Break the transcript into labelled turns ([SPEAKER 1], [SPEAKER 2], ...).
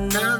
[SPEAKER 1] another